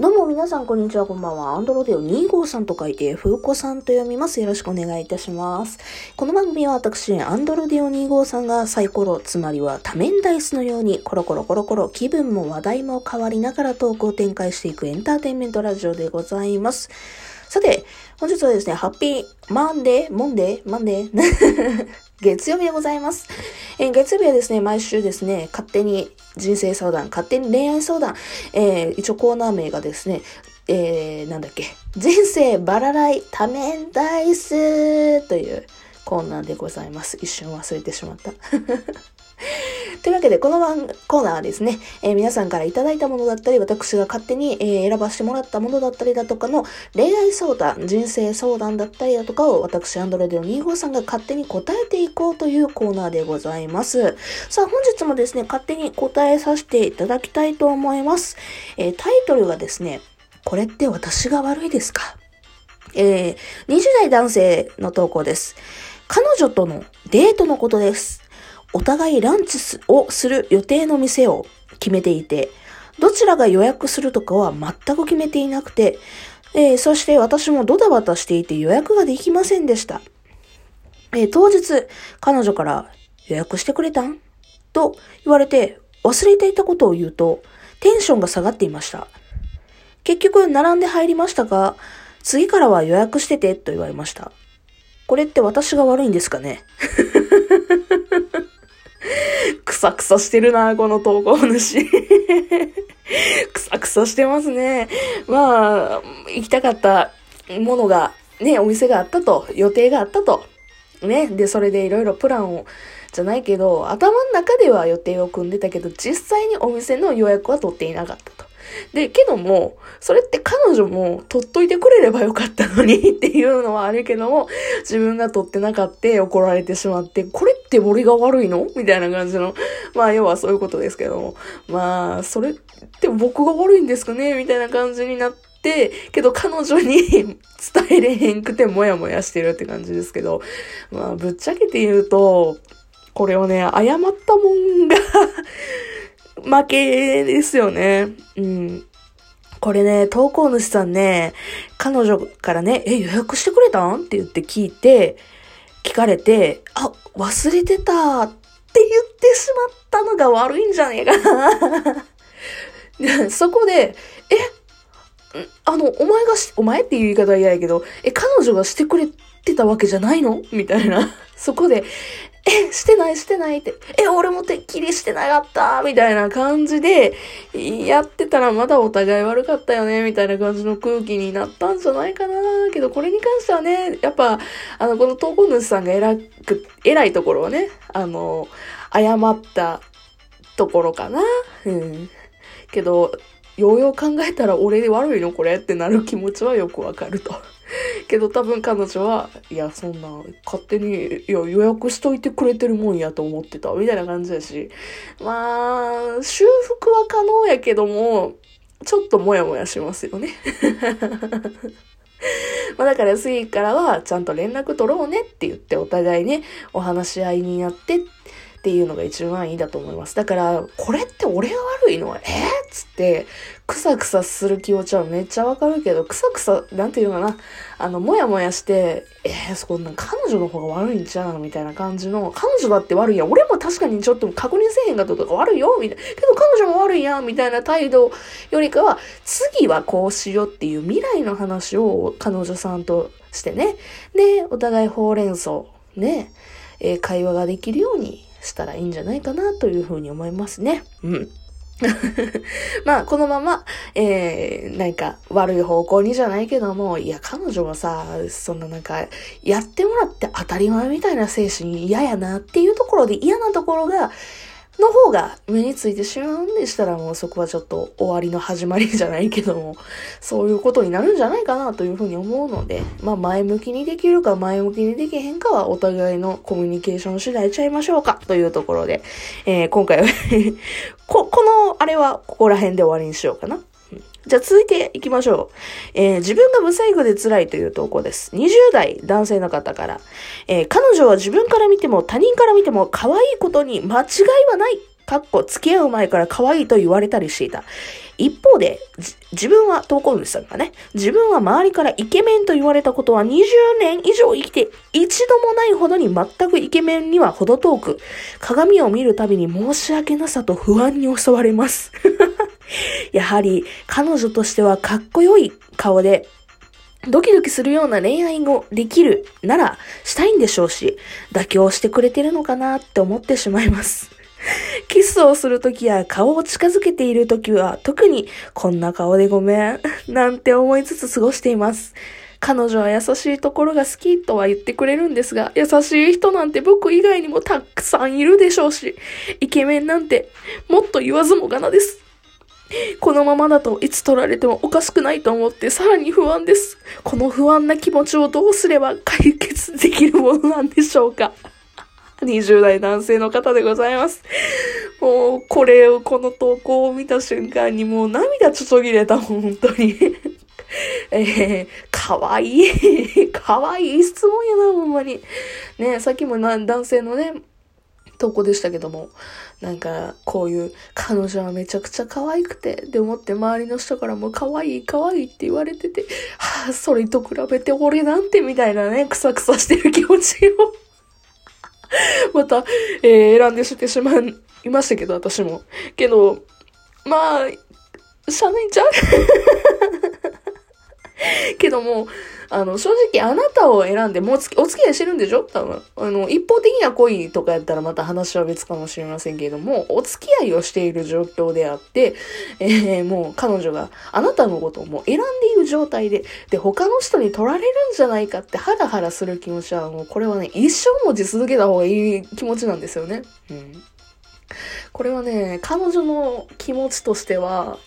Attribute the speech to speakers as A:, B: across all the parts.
A: どうも皆さんこんにちは、こんばんは。アンドロデオ2号さんと書いて、風子さんと読みます。よろしくお願いいたします。この番組は私、アンドロデオ2号さんがサイコロ、つまりは多面ダイスのように、コロコロコロコロ気分も話題も変わりながらトークを展開していくエンターテインメントラジオでございます。さて、本日はですね、ハッピーマンデー、モンデー、マンデー 月曜日でございます。え月曜日はですね、毎週ですね、勝手に人生相談、勝手に恋愛相談、えー一応コーナー名がですね、えー、なんだっけ、人生バラライ多面ダイスというコーナーでございます。一瞬忘れてしまった。というわけで、この番コーナーはですね、えー皆さんからいただいたものだったり、私が勝手に、えー選ばせてもらったものだったりだとかの恋愛相談、人生相談だったりだとかを私、アンドロデオ2号さんが勝手に答えていこうというコーナーでございます。さあ、本日もですね、勝手に答えさせていただきたいと思います。えータイトルがですね、これって私が悪いですか？えー、20代男性の投稿です。彼女とのデートのことです。お互いランチをする予定の店を決めていて、どちらが予約するとかは全く決めていなくて、えーそして私もドタバタしていて予約ができませんでした。えー当日、彼女から予約してくれたん？と言われて忘れていたことを言うと、テンションが下がっていました。結局、並んで入りましたが、次からは予約しててと言われました。これって私が悪いんですかね？さくさしてるな、この投稿主。くさくさしてますね。まあ、行きたかったものが、ね、お店があったと、予定があったと。ね、で、それでいろいろプランを、じゃないけど、頭の中では予定を組んでたけど、実際にお店の予約は取っていなかったと。で、けども、それって彼女も取っといてくれればよかったのにっていうのはあるけども、自分が取ってなかった怒られてしまって、これって俺が悪いの？みたいな感じの、まあ要はそういうことですけども、まあ、それって僕が悪いんですかね？みたいな感じになって、けど彼女に 伝えれへんくてもやもやしてるって感じですけど、まあぶっちゃけて言うと、これをね、謝ったもんが負けですよね。うん。これね、投稿主さんね、彼女からね、え、予約してくれたん？って言って聞いて、聞かれて、あ、忘れてたって言ってしまったのが悪いんじゃねえかな。そこで、え、あの、お前がし、お前っていう言い方は嫌やけど、え、彼女がしてくれてたわけじゃないの？みたいな。そこで、え、してないしてないって、え、俺もてっきりしてなかったみたいな感じで、やってたらまだお互い悪かったよねみたいな感じの空気になったんじゃないかなけど、これに関してはね、やっぱ、あの、この投稿主さんが偉く、偉いところをね、あの、謝ったところかな。うん。けど、ようよう考えたら俺で悪いのこれってなる気持ちはよくわかると。けど多分彼女は、いや、そんな、勝手に、いや、予約しといてくれてるもんやと思ってた、みたいな感じだし。まあ、修復は可能やけども、ちょっともやもやしますよね。まあだから次からはちゃんと連絡取ろうねって言ってお互いね、お話し合いになってっていうのが一番いいだと思います。だから、これって俺が悪いの？え？ー、っつって、くさくさする気持ちはめっちゃわかるけど、くさくさ、なんていうのかな、あの、もやもやして、えー、そんな彼女の方が悪いんちゃう？みたいな感じの、彼女だって悪いやん。俺も確かにちょっと確認せへんかったとか悪いよ？みたいな。けど彼女も悪いやんみたいな態度よりかは、次はこうしようっていう未来の話を彼女さんとしてね。で、お互いほうれん草、ね、えー会話ができるようにしたらいいんじゃないかなというふうに思いますね。うん。まあ、このまま、えー、なんか、悪い方向にじゃないけども、いや、彼女はさ、そんななんか、やってもらって当たり前みたいな精神嫌やなっていうところで嫌なところが、の方が目についてしまうんでしたらもうそこはちょっと終わりの始まりじゃないけども、そういうことになるんじゃないかなというふうに思うので、まあ前向きにできるか前向きにできへんかはお互いのコミュニケーション次第ちゃいましょうかというところで、えー今回は こ、このあれはここら辺で終わりにしようかな。じゃあ続いていきましょう。えー自分が不細工で辛いという投稿です。20代男性の方から、えー彼女は自分から見ても他人から見ても可愛いことに間違いはないかっこ付き合う前から可愛いと言われたりしていた。一方で、自分は、投稿主さんがね、自分は周りからイケメンと言われたことは20年以上生きて一度もないほどに全くイケメンには程遠く、鏡を見るたびに申し訳なさと不安に襲われます。やはり、彼女としてはかっこよい顔で、ドキドキするような恋愛をできるならしたいんでしょうし、妥協してくれてるのかなって思ってしまいます。キスをするときや顔を近づけているときは特にこんな顔でごめん なんて思いつつ過ごしています。彼女は優しいところが好きとは言ってくれるんですが、優しい人なんて僕以外にもたくさんいるでしょうし、イケメンなんてもっと言わずもがなです。このままだといつ取られてもおかしくないと思ってさらに不安です。この不安な気持ちをどうすれば解決できるものなんでしょうか20代男性の方でございます。もう、これを、この投稿を見た瞬間にもう涙ちょちょぎれた、本当に。えー、かわいい。かわいい質問やな、ほんまに。ねさっきもな男性のね、投稿でしたけども、なんか、こういう、彼女はめちゃくちゃ可愛くて、でもって周りの人からも可愛い可愛いって言われてて、はあ、それと比べて俺なんてみたいなね、くさくさしてる気持ちを また、えー、選んでしてしまいましたけど、私も。けど、まあ、しゃないんちゃうけども、あの、正直あなたを選んで、もうお付き合いしてるんでしょ？多分。あの、一方的な恋とかやったらまた話は別かもしれませんけれども、お付き合いをしている状況であって、えー、もう彼女があなたのことをもう選んでいる状態で、で、他の人に取られるんじゃないかってハラハラする気持ちは、もうこれはね、一生持ち続けた方がいい気持ちなんですよね。うん。これはね、彼女の気持ちとしては、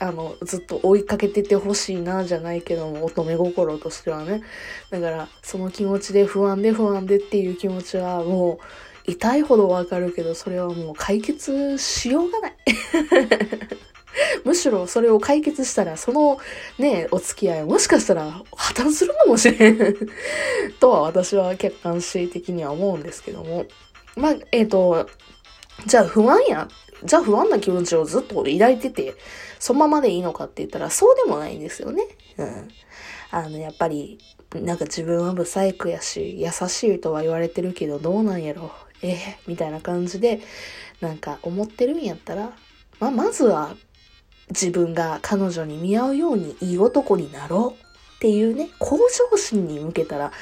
A: あの、ずっと追いかけててほしいな、じゃないけども、乙女心としてはね。だから、その気持ちで不安で不安でっていう気持ちは、もう、痛いほどわかるけど、それはもう解決しようがない。むしろそれを解決したら、そのね、お付き合いもしかしたら破綻するかもしれん とは私は客観視的には思うんですけども。まあ、えっ、ー、と、じゃあ不安や。じゃあ不安な気持ちをずっと抱いてて、そのままでいいのかって言ったらそうでもないんですよね。うん。あの、やっぱり、なんか自分はブサイクやし、優しいとは言われてるけどどうなんやろ。ええー、みたいな感じで、なんか思ってるんやったら、ま、まずは自分が彼女に見合うようにいい男になろうっていうね、向上心に向けたら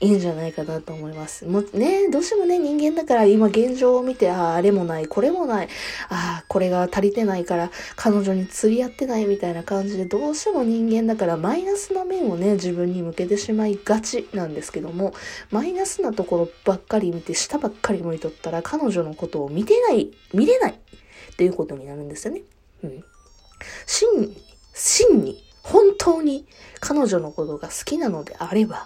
A: いいんじゃないかなと思います。もうね、どうしてもね、人間だから今現状を見て、ああ、あれもない、これもない、ああ、これが足りてないから彼女に釣り合ってないみたいな感じで、どうしても人間だからマイナスな面をね、自分に向けてしまいがちなんですけども、マイナスなところばっかり見て、下ばっかり向いとったら彼女のことを見てない、見れないっていうことになるんですよね。うん。真に、真に本当に彼女のことが好きなのであれば、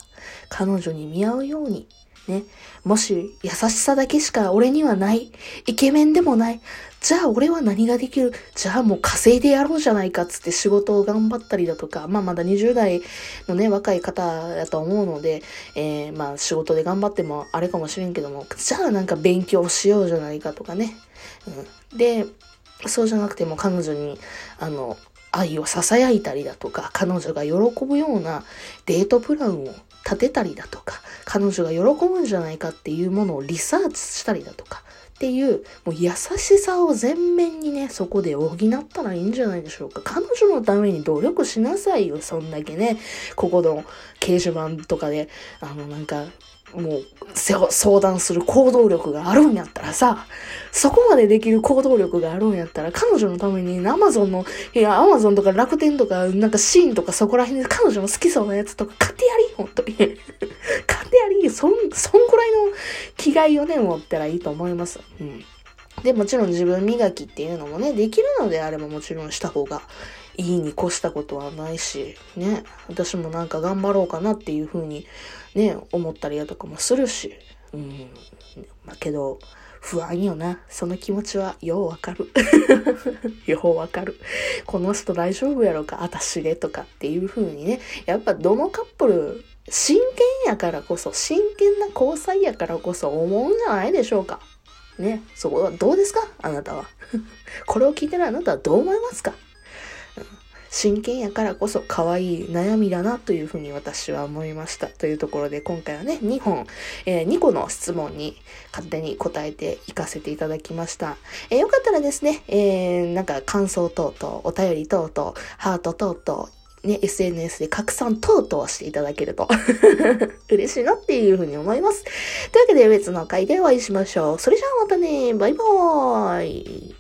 A: 彼女に見合うように、ね、もし優しさだけしか俺にはない、イケメンでもない、じゃあ俺は何ができる？じゃあもう稼いでやろうじゃないかっつって仕事を頑張ったりだとか、まあまだ20代のね、若い方だと思うので、えー、まあ仕事で頑張ってもあれかもしれんけども、じゃあなんか勉強しようじゃないかとかね。うん、で、そうじゃなくても彼女に、あの、愛を囁いたりだとか、彼女が喜ぶようなデートプランを立てたりだとか、彼女が喜ぶんじゃないかっていうものをリサーチしたりだとか、っていう、もう優しさを全面にね、そこで補ったらいいんじゃないでしょうか。彼女のために努力しなさいよ、そんだけね。ここの掲示板とかで、あの、なんか、もう、相談する行動力があるんやったらさ、そこまでできる行動力があるんやったら、彼女のためにアマゾンの、いや、アマゾンとか楽天とか、なんかシーンとかそこら辺で彼女の好きそうなやつとか買ってやり本当に。買ってやりそん、そんくらいの気概をね、持ったらいいと思います。うん。で、もちろん自分磨きっていうのもね、できるのであればもちろんした方がいいに越したことはないし、ね、私もなんか頑張ろうかなっていう風にね、思ったりだとかもするし、うん。まあ、けど、不安よな。その気持ちはようわかる。ようわかる。この人大丈夫やろか、あたしでとかっていう風にね、やっぱどのカップル、真剣やからこそ、真剣な交際やからこそ思うんじゃないでしょうか。ね、そこはどうですか？あなたは。これを聞いてるあなたはどう思いますか、真剣やからこそ可愛い悩みだなというふうに私は思いました。というところで今回はね、2本、えー、2個の質問に勝手に答えていかせていただきました。えー、よかったらですね、えー、なんか感想等々、お便り等々、ハート等々、ね、SNS で拡散等々していただけると 嬉しいなっていうふうに思います。というわけで別の回でお会いしましょう。それじゃあまたね、バイバーイ。